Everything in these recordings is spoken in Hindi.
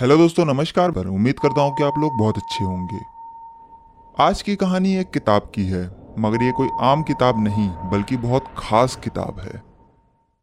हेलो दोस्तों, नमस्कार। पर उम्मीद करता हूँ कि आप लोग बहुत अच्छे होंगे। आज की कहानी एक किताब की है, मगर ये कोई आम किताब नहीं, बल्कि बहुत खास किताब है।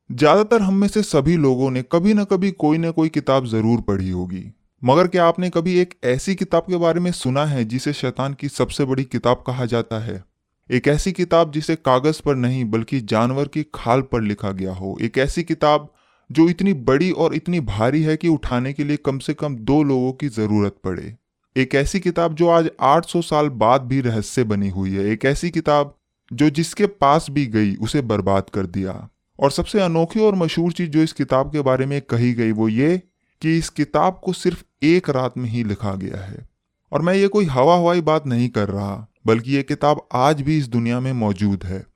ज़्यादातर हम में से सभी लोगों ने कभी ना कभी कोई ना कोई किताब ज़रूर पढ़ी होगी। मगर क्या आपने कभी एक ऐसी किताब के बारे में सुना है जिसे शैतान की सबसे बड़ी किताब कहा जाता है? एक ऐसी किताब जिसे कागज़ पर नहीं, बल्कि जानवर की खाल पर लिखा गया हो। एक ऐसी किताब जो इतनी बड़ी और इतनी भारी है कि उठाने के लिए कम से कम दो लोगों की ज़रूरत पड़े। एक ऐसी किताब जो आज 800 साल बाद भी रहस्य बनी हुई है। एक ऐसी किताब जो जिसके पास भी गई, उसे बर्बाद कर दिया। और सबसे अनोखी और मशहूर चीज़ जो इस किताब के बारे में कही गई, वो ये कि इस किताब को सिर्फ़ एक रात में ही लिखा गया है। और मैं ये कोई हवा हवाई बात नहीं कर रहा, बल्कि ये किताब आज भी इस दुनिया में मौजूद है।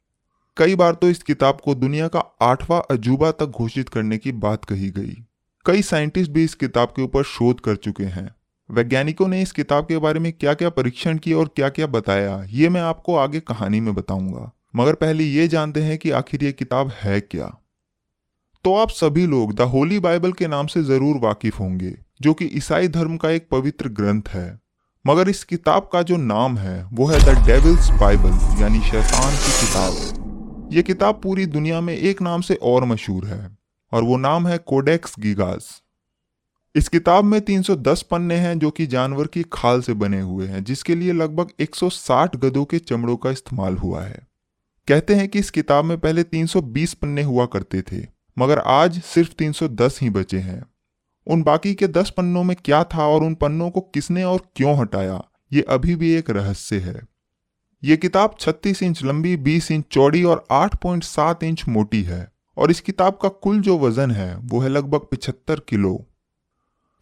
कई बार तो इस किताब को दुनिया का आठवां अजूबा तक घोषित करने की बात कही गई। कई साइंटिस्ट भी इस किताब के ऊपर शोध कर चुके हैं। वैज्ञानिकों ने इस किताब के बारे में क्या क्या परीक्षण किए और क्या क्या बताया, ये मैं आपको आगे कहानी में बताऊँगा। मगर पहले ये जानते हैं कि आखिर ये किताब है क्या। तो आप सभी लोग द होली बाइबल के नाम से ज़रूर वाकिफ होंगे, जो कि ईसाई धर्म का एक पवित्र ग्रंथ है। मगर इस किताब का जो नाम है, वो है द डेविल्स बाइबल, यानी शैतान की किताब। ये किताब पूरी दुनिया में एक नाम से और मशहूर है, और वो नाम है कोडेक्स गीगास। इस किताब में 310 पन्ने हैं जो कि जानवर की खाल से बने हुए हैं, जिसके लिए लगभग 160 गधों के चमड़ों का इस्तेमाल हुआ है। कहते हैं कि इस किताब में पहले 320 पन्ने हुआ करते थे, मगर आज सिर्फ़ 310 ही बचे हैं। उन बाकी के 10 पन्नों में क्या था और उन पन्नों को किसने और क्यों हटाया, ये अभी भी एक रहस्य है। ये किताब 36 इंच लंबी 20 इंच चौड़ी और 8.7 इंच मोटी है और इस किताब का कुल जो वज़न है, वो है लगभग 75 किलो।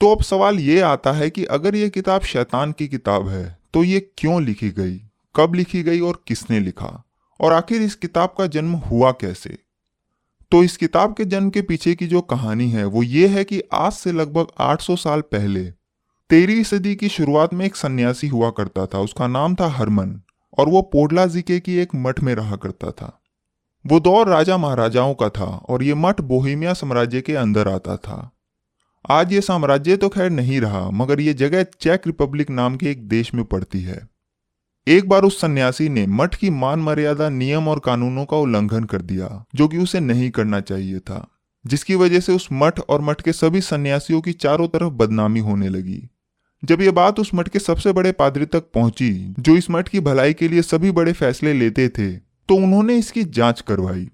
तो अब सवाल ये आता है कि अगर ये किताब शैतान की किताब है तो ये क्यों लिखी गई? कब लिखी गई और किसने लिखा? और आखिर इस किताब का जन्म हुआ कैसे? तो इस किताब के जन्म के पीछे की जो कहानी है, वो ये है कि आज से लगभग 800 साल पहले तेरहवीं सदी की शुरुआत में एक सन्यासी हुआ करता था, उसका नाम था हरमन। और वो पोडला जिके की एक मठ में रहा करता था। वो दौर राजा महाराजाओं का था और ये मठ बोहिमिया साम्राज्य के अंदर आता था। आज ये साम्राज्य तो खैर नहीं रहा, मगर ये जगह चेक रिपब्लिक नाम के एक देश में पड़ती है। एक बार उस सन्यासी ने मठ की मान मर्यादा नियम और कानूनों का उल्लंघन कर दिया, जो कि उसे नहीं करना चाहिए था, जिसकी वजह से उस मठ और मठ के सभी सन्यासियों की चारों तरफ़ बदनामी होने लगी। जब ये बात उस मठ के सबसे बड़े पादरी तक पहुँची, जो इस मठ की भलाई के लिए सभी बड़े फैसले लेते थे तो उन्होंने इसकी जाँच करवाई।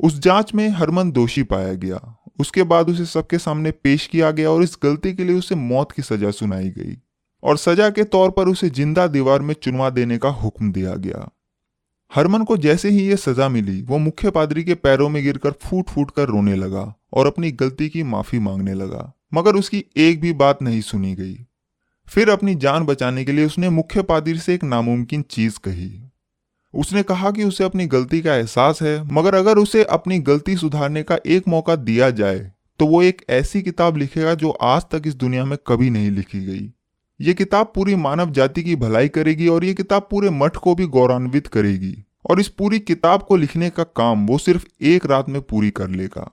उस जाँच में हरमन दोषी पाया गया। उसके बाद उसे सबके सामने पेश किया गया और इस गलती के लिए उसे मौत की सजा सुनाई गई। और सजा के तौर पर उसे ज़िंदा दीवार में चुनवा देने का हुक्म दिया गया। हरमन को जैसे ही यह सजा मिली, वो मुख्य पादरी के पैरों में गिरकर फूट फूट कर रोने लगा और अपनी गलती की माफ़ी मांगने लगा। मगर उसकी एक भी बात नहीं सुनी गई। फिर अपनी जान बचाने के लिए उसने मुख्य पादिर से एक नामुमकिन चीज़ कही। उसने कहा कि उसे अपनी गलती का एहसास है, मगर अगर उसे अपनी गलती सुधारने का एक मौका दिया जाए तो वो एक ऐसी किताब लिखेगा जो आज तक इस दुनिया में कभी नहीं लिखी गई। ये किताब पूरी मानव जाति की भलाई करेगी और ये किताब पूरे मठ को भी गौरवान्वित करेगी, और इस पूरी किताब को लिखने का काम वो सिर्फ़ एक रात में पूरी कर लेगा।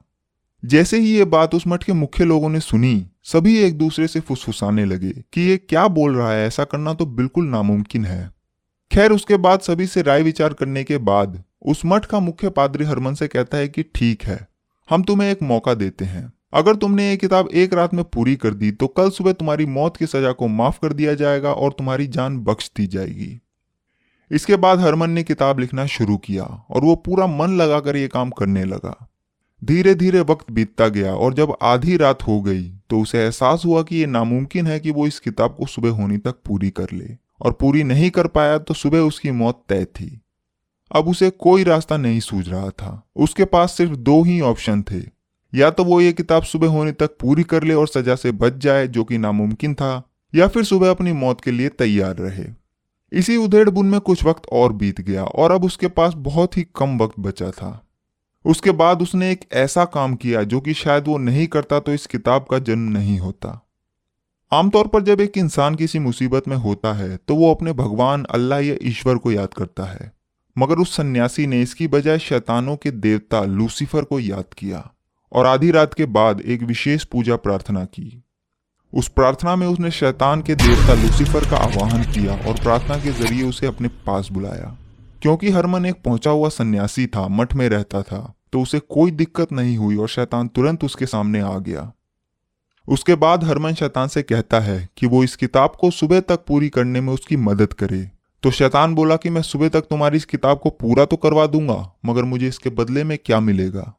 जैसे ही ये बात उस मठ के मुख्य लोगों ने सुनी सभी एक दूसरे से फुसफुसाने लगे कि ये क्या बोल रहा है, ऐसा करना तो बिल्कुल नामुमकिन है। खैर, उसके बाद सभी से राय विचार करने के बाद, उस मठ का मुख्य पादरी हरमन से कहता है कि ठीक है, हम तुम्हें एक मौका देते हैं। अगर तुमने ये किताब एक रात में पूरी कर दी तो कल सुबह तुम्हारी मौत की सजा को माफ़ कर दिया जाएगा और तुम्हारी जान बख्श दी जाएगी। इसके बाद हरमन ने किताब लिखना शुरू किया और वो पूरा मन लगाकर ये काम करने लगा। धीरे धीरे वक्त बीतता गया और जब आधी रात हो गई तो उसे एहसास हुआ कि ये नामुमकिन है कि वो इस किताब को सुबह होने तक पूरी कर ले। और पूरी नहीं कर पाया तो सुबह उसकी मौत तय थी। अब उसे कोई रास्ता नहीं सूझ रहा था। उसके पास सिर्फ़ दो ही ऑप्शन थे। या तो वो ये किताब सुबह होने तक पूरी कर ले और सजा से बच जाए, जो कि नामुमकिन था, या फिर सुबह अपनी मौत के लिए तैयार रहे। इसी उधेड़ बुन में कुछ वक्त और बीत गया और अब उसके पास बहुत ही कम वक्त बचा था। उसके बाद उसने एक ऐसा काम किया जो कि शायद वो नहीं करता तो इस किताब का जन्म नहीं होता। आमतौर पर जब एक इंसान किसी मुसीबत में होता है तो वो अपने भगवान, अल्लाह या ईश्वर को याद करता है। मगर उस सन्यासी ने इसकी बजाय शैतानों के देवता लूसीफर को याद किया और आधी रात के बाद एक विशेष पूजा प्रार्थना की। उस प्रार्थना में उसने शैतान के देवता लूसीफर का आह्वान किया और प्रार्थना के ज़रिए उसे अपने पास बुलाया। क्योंकि हरमन एक पहुँचा हुआ सन्यासी था, मठ में रहता था तो उसे कोई दिक्कत नहीं हुई और शैतान तुरंत उसके सामने आ गया। उसके बाद हरमन शैतान से कहता है कि वो इस किताब को सुबह तक पूरी करने में उसकी मदद करे। तो शैतान बोला कि मैं सुबह तक तुम्हारी इस किताब को पूरा तो करवा दूँगा, मगर मुझे इसके बदले में क्या मिलेगा?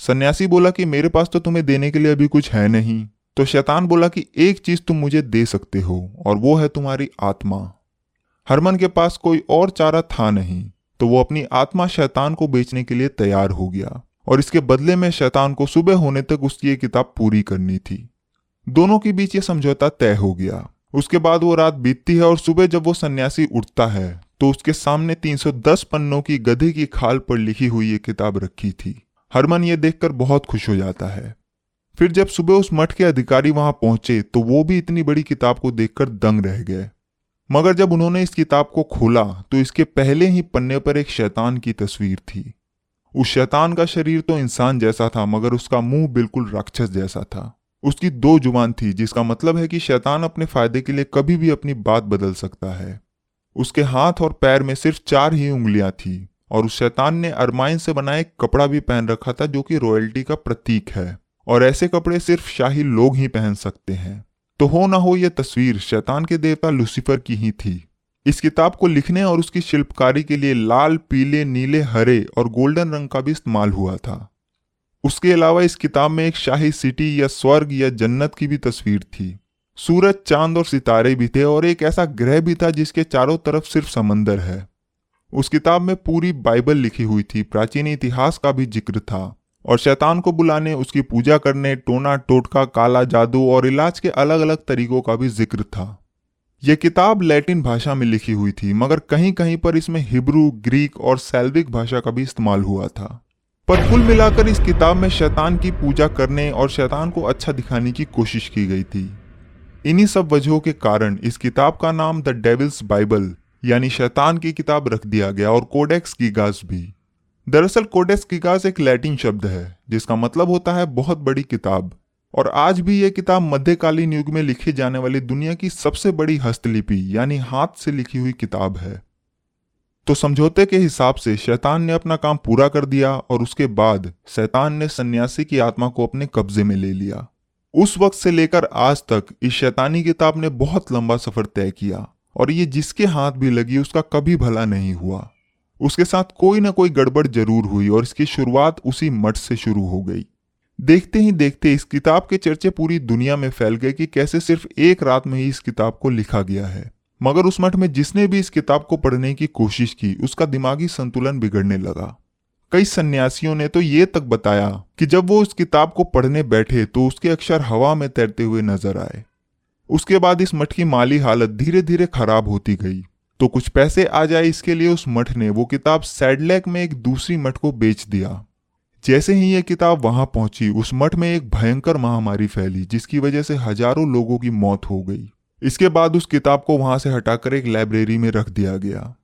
सन्यासी बोला कि मेरे पास तो तुम्हें देने के लिए अभी कुछ है नहीं। तो शैतान बोला कि एक चीज़ तुम मुझे दे सकते हो, और वो है तुम्हारी आत्मा। हरमन के पास कोई और चारा था नहीं तो वो अपनी आत्मा शैतान को बेचने के लिए तैयार हो गया और इसके बदले में शैतान को सुबह होने तक उसकी ये किताब पूरी करनी थी। दोनों के बीच ये समझौता तय हो गया। उसके बाद वो रात बीतती है और सुबह जब वो सन्यासी उठता है तो उसके सामने 310 पन्नों की गधे की खाल पर लिखी हुई ये किताब रखी थी। हरमन ये देखकर बहुत खुश हो जाता है। फिर जब सुबह उस मठ के अधिकारी वहाँ पहुँचे तो वो भी इतनी बड़ी किताब को देखकर दंग रह गए। मगर जब उन्होंने इस किताब को खोला तो इसके पहले ही पन्ने पर एक शैतान की तस्वीर थी। उस शैतान का शरीर तो इंसान जैसा था, मगर उसका मुँह बिल्कुल राक्षस जैसा था। उसकी दो ज़ुबान थी, जिसका मतलब है कि शैतान अपने फ़ायदे के लिए कभी भी अपनी बात बदल सकता है। उसके हाथ और पैर में सिर्फ़ चार ही उंगलियाँ थी, और उस शैतान ने अरमाइन से बना एक कपड़ा भी पहन रखा था, जो कि रॉयल्टी का प्रतीक है। और ऐसे कपड़े सिर्फ़ शाही लोग ही पहन सकते हैं। तो हो ना हो यह तस्वीर शैतान के देवता लुसीफर की ही थी। इस किताब को लिखने और उसकी शिल्पकारी के लिए लाल, पीले, नीले, हरे और गोल्डन रंग का भी इस्तेमाल हुआ था। उसके अलावा इस किताब में एक शाही सिटी या स्वर्ग या जन्नत की भी तस्वीर थी। सूरज, चाँद और सितारे भी थे और एक ऐसा ग्रह भी था जिसके चारों तरफ़ सिर्फ़ समंदर है। उस किताब में पूरी बाइबल लिखी हुई थी, प्राचीन इतिहास का भी ज़िक्र था। और शैतान को बुलाने, उसकी पूजा करने, टोना, टोटका, काला जादू और इलाज के अलग अलग तरीकों का भी ज़िक्र था। यह किताब लैटिन भाषा में लिखी हुई थी, मगर कहीं कहीं पर इसमें हिब्रू, ग्रीक और सैल्विक भाषा का भी इस्तेमाल हुआ था। पर कुल मिलाकर इस किताब में शैतान की पूजा करने और शैतान को अच्छा दिखाने की कोशिश की गई थी। इन्हीं सब वजहों के कारण इस किताब का नाम द डेविल्स बाइबल, यानी शैतान की किताब रख दिया गया और कोडेक्स की गाज भी। दरअसल कोडेक्स गीगास एक लैटिन शब्द है, जिसका मतलब होता है बहुत बड़ी किताब। और आज भी यह किताब मध्यकालीन युग में लिखी जाने वाली दुनिया की सबसे बड़ी हस्तलिपि, यानी हाथ से लिखी हुई किताब है। तो समझौते के हिसाब से शैतान ने अपना काम पूरा कर दिया, और उसके बाद शैतान ने सन्यासी की आत्मा को अपने कब्जे में ले लिया। उस वक्त से लेकर आज तक इस शैतानी किताब ने बहुत लंबा सफ़र तय किया, और ये जिसके हाथ भी लगी, उसका कभी भला नहीं हुआ। उसके साथ कोई ना कोई गड़बड़ ज़रूर हुई और इसकी शुरुआत उसी मठ से शुरू हो गई। देखते ही देखते इस किताब के चर्चे पूरी दुनिया में फैल गए कि कैसे सिर्फ़ एक रात में ही इस किताब को लिखा गया है। मगर उस मठ में जिसने भी इस किताब को पढ़ने की कोशिश की, उसका दिमागी संतुलन बिगड़ने लगा। कई सन्यासियों ने तो ये तक बताया कि जब वो उस किताब को पढ़ने बैठे तो उसके अक्षर हवा में तैरते हुए नज़र आए। उसके बाद इस मठ की माली हालत धीरे धीरे खराब होती गई। तो कुछ पैसे आ जाए इसके लिए उस मठ ने, वो किताब सैडलैक में एक दूसरी मठ को बेच दिया। जैसे ही यह किताब वहाँ पहुँची, उस मठ में एक भयंकर महामारी फैली, जिसकी वजह से हज़ारों लोगों की मौत हो गई। इसके बाद उस किताब को वहाँ से हटाकर एक लाइब्रेरी में रख दिया गया।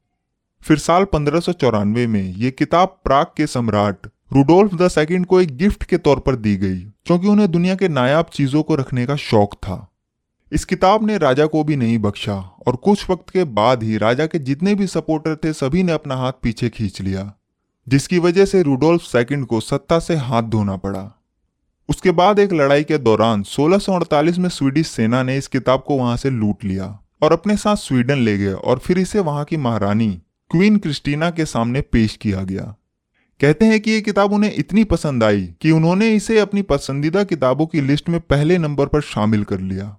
फिर साल पंद्रह में ये किताब प्राग के सम्राट रुडोल्फ द सेकेंड को एक गिफ्ट के तौर पर दी गई, क्योंकि उन्हें दुनिया के नायाब चीज़ों को रखने का शौक था। इस किताब ने राजा को भी नहीं बख्शा, और कुछ वक्त के बाद ही राजा के जितने भी सपोर्टर थे, सभी ने अपना हाथ पीछे खींच लिया, जिसकी वजह से रूडोल्फ सेकंड को सत्ता से हाथ धोना पड़ा। उसके बाद एक लड़ाई के दौरान 1648 में स्वीडिश सेना ने इस किताब को वहाँ से लूट लिया, और अपने साथ स्वीडन ले गए, और फिर इसे वहाँ की महारानी क्वीन क्रिस्टीना के सामने पेश किया गया। कहते हैं कि ये किताब उन्हें इतनी पसंद आई कि उन्होंने इसे अपनी पसंदीदा किताबों की लिस्ट में पहले नंबर पर शामिल कर लिया।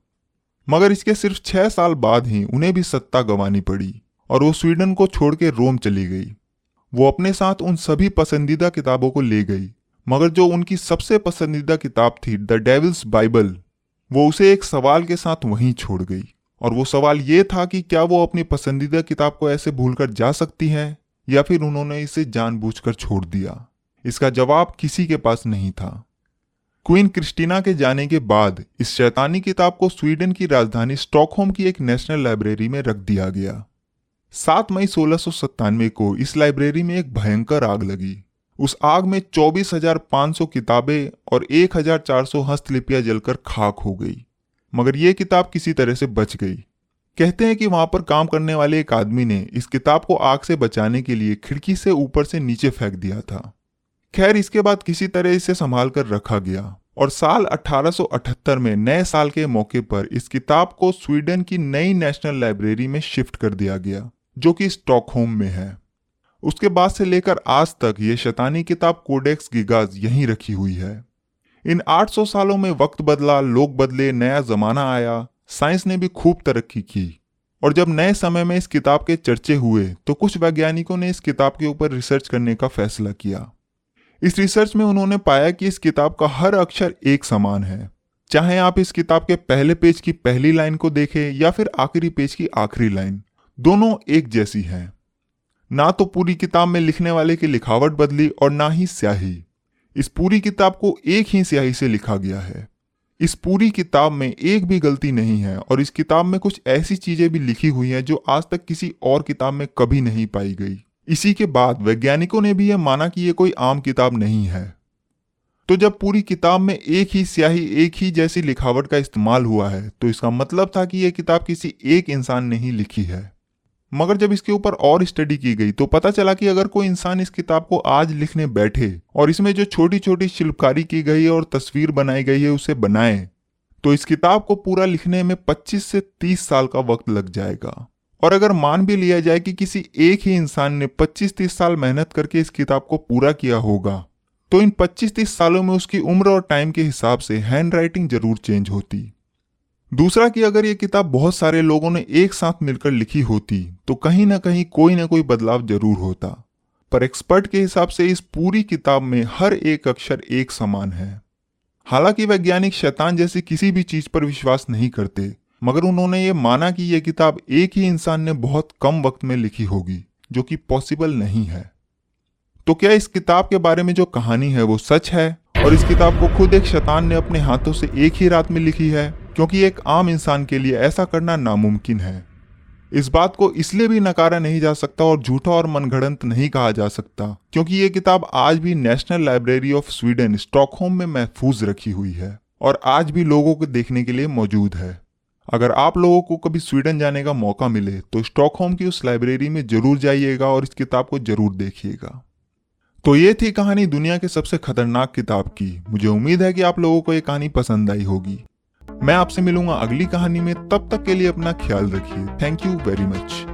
मगर इसके सिर्फ़ छह साल बाद ही उन्हें भी सत्ता गंवानी पड़ी और वो स्वीडन को छोड़ के रोम चली गई। वो अपने साथ उन सभी पसंदीदा किताबों को ले गई, मगर जो उनकी सबसे पसंदीदा किताब थी, द डेविल्स बाइबल, वो उसे एक सवाल के साथ वहीं छोड़ गई। और वो सवाल ये था कि क्या वो अपनी पसंदीदा किताब को ऐसे भूलकर जा सकती है, या फिर उन्होंने इसे जानबूझकर छोड़ दिया? इसका जवाब किसी के पास नहीं था। क्वीन क्रिस्टीना के जाने के बाद इस शैतानी किताब को स्वीडन की राजधानी स्टॉकहोम की एक नेशनल लाइब्रेरी में रख दिया गया। सात मई सोलह को इस लाइब्रेरी में एक भयंकर आग लगी। उस आग में 24,500 किताबें और 1,400 हस्तलिपियाँ जलकर खाक हो गई। मगर ये किताब किसी तरह से बच गई। कहते हैं कि वहाँ पर काम करने वाले एक आदमी ने इस किताब को आग से बचाने के लिए खिड़की से ऊपर से नीचे फेंक दिया था। खैर, इसके बाद किसी तरह इसे संभाल कर रखा गया और साल 1878 में नए साल के मौके पर इस किताब को स्वीडन की नई नेशनल लाइब्रेरी में शिफ्ट कर दिया गया, जो कि स्टॉकहोम में है। उसके बाद से लेकर आज तक ये शैतानी किताब कोडेक्स गिगाज यहीं रखी हुई है। इन 800 सालों में वक्त बदला, लोग बदले, नया जमाना आया, साइंस ने भी खूब तरक्की की और जब नए समय में इस किताब के चर्चे हुए तो कुछ वैज्ञानिकों ने इस किताब के ऊपर रिसर्च करने का फैसला किया। इस रिसर्च में उन्होंने पाया कि इस किताब का हर अक्षर एक समान है। चाहे आप इस किताब के पहले पेज की पहली लाइन को देखें या फिर आखिरी पेज की आखिरी लाइन, दोनों एक जैसी हैं। ना तो पूरी किताब में लिखने वाले की लिखावट बदली और ना ही स्याही। इस पूरी किताब को एक ही स्याही से लिखा गया है। इस पूरी किताब में एक भी गलती नहीं है और इस किताब में कुछ ऐसी चीज़ें भी लिखी हुई हैं जो आज तक किसी और किताब में कभी नहीं पाई गई। इसी के बाद वैज्ञानिकों ने भी यह माना कि यह कोई आम किताब नहीं है। तो जब पूरी किताब में एक ही स्याही, एक ही जैसी लिखावट का इस्तेमाल हुआ है तो इसका मतलब था कि यह किताब किसी एक इंसान ने ही लिखी है। मगर जब इसके ऊपर और स्टडी की गई तो पता चला कि अगर कोई इंसान इस किताब को आज लिखने बैठे और इसमें जो छोटी छोटी शिल्पकारी की गई है और तस्वीर बनाई गई है, उसे बनाए तो इस किताब को पूरा लिखने में 25 से 30 साल का वक्त लग जाएगा। और अगर मान भी लिया जाए कि किसी एक ही इंसान ने 25-30 साल मेहनत करके इस किताब को पूरा किया होगा तो इन 25-30 सालों में उसकी उम्र और टाइम के हिसाब से हैंड राइटिंग ज़रूर चेंज होती। दूसरा कि अगर ये किताब बहुत सारे लोगों ने एक साथ मिलकर लिखी होती तो कहीं ना कहीं कोई ना कोई बदलाव ज़रूर होता। पर एक्सपर्ट के हिसाब से इस पूरी किताब में हर एक अक्षर एक समान है। हालाँकि वैज्ञानिक शैतान जैसी किसी भी चीज़ पर विश्वास नहीं करते मगर उन्होंने ये माना कि यह किताब एक ही इंसान ने बहुत कम वक्त में लिखी होगी, जो कि पॉसिबल नहीं है। तो क्या इस किताब के बारे में जो कहानी है वो सच है? और इस किताब को खुद एक शैतान ने अपने हाथों से एक ही रात में लिखी है, क्योंकि एक आम इंसान के लिए ऐसा करना नामुमकिन है। इस बात को इसलिए भी नकारा नहीं जा सकता और झूठा और मनगढ़ंत नहीं कहा जा सकता, क्योंकि ये किताब आज भी National Library of Sweden Stockholm में महफूज रखी हुई है और आज भी लोगों को देखने के लिए मौजूद है। अगर आप लोगों को कभी स्वीडन जाने का मौका मिले तो स्टॉकहोम की उस लाइब्रेरी में ज़रूर जाइएगा और इस किताब को ज़रूर देखिएगा। तो ये थी कहानी दुनिया के सबसे खतरनाक किताब की। मुझे उम्मीद है कि आप लोगों को ये कहानी पसंद आई होगी। मैं आपसे मिलूँगा अगली कहानी में, तब तक के लिए अपना ख्याल रखिए। Thank you very much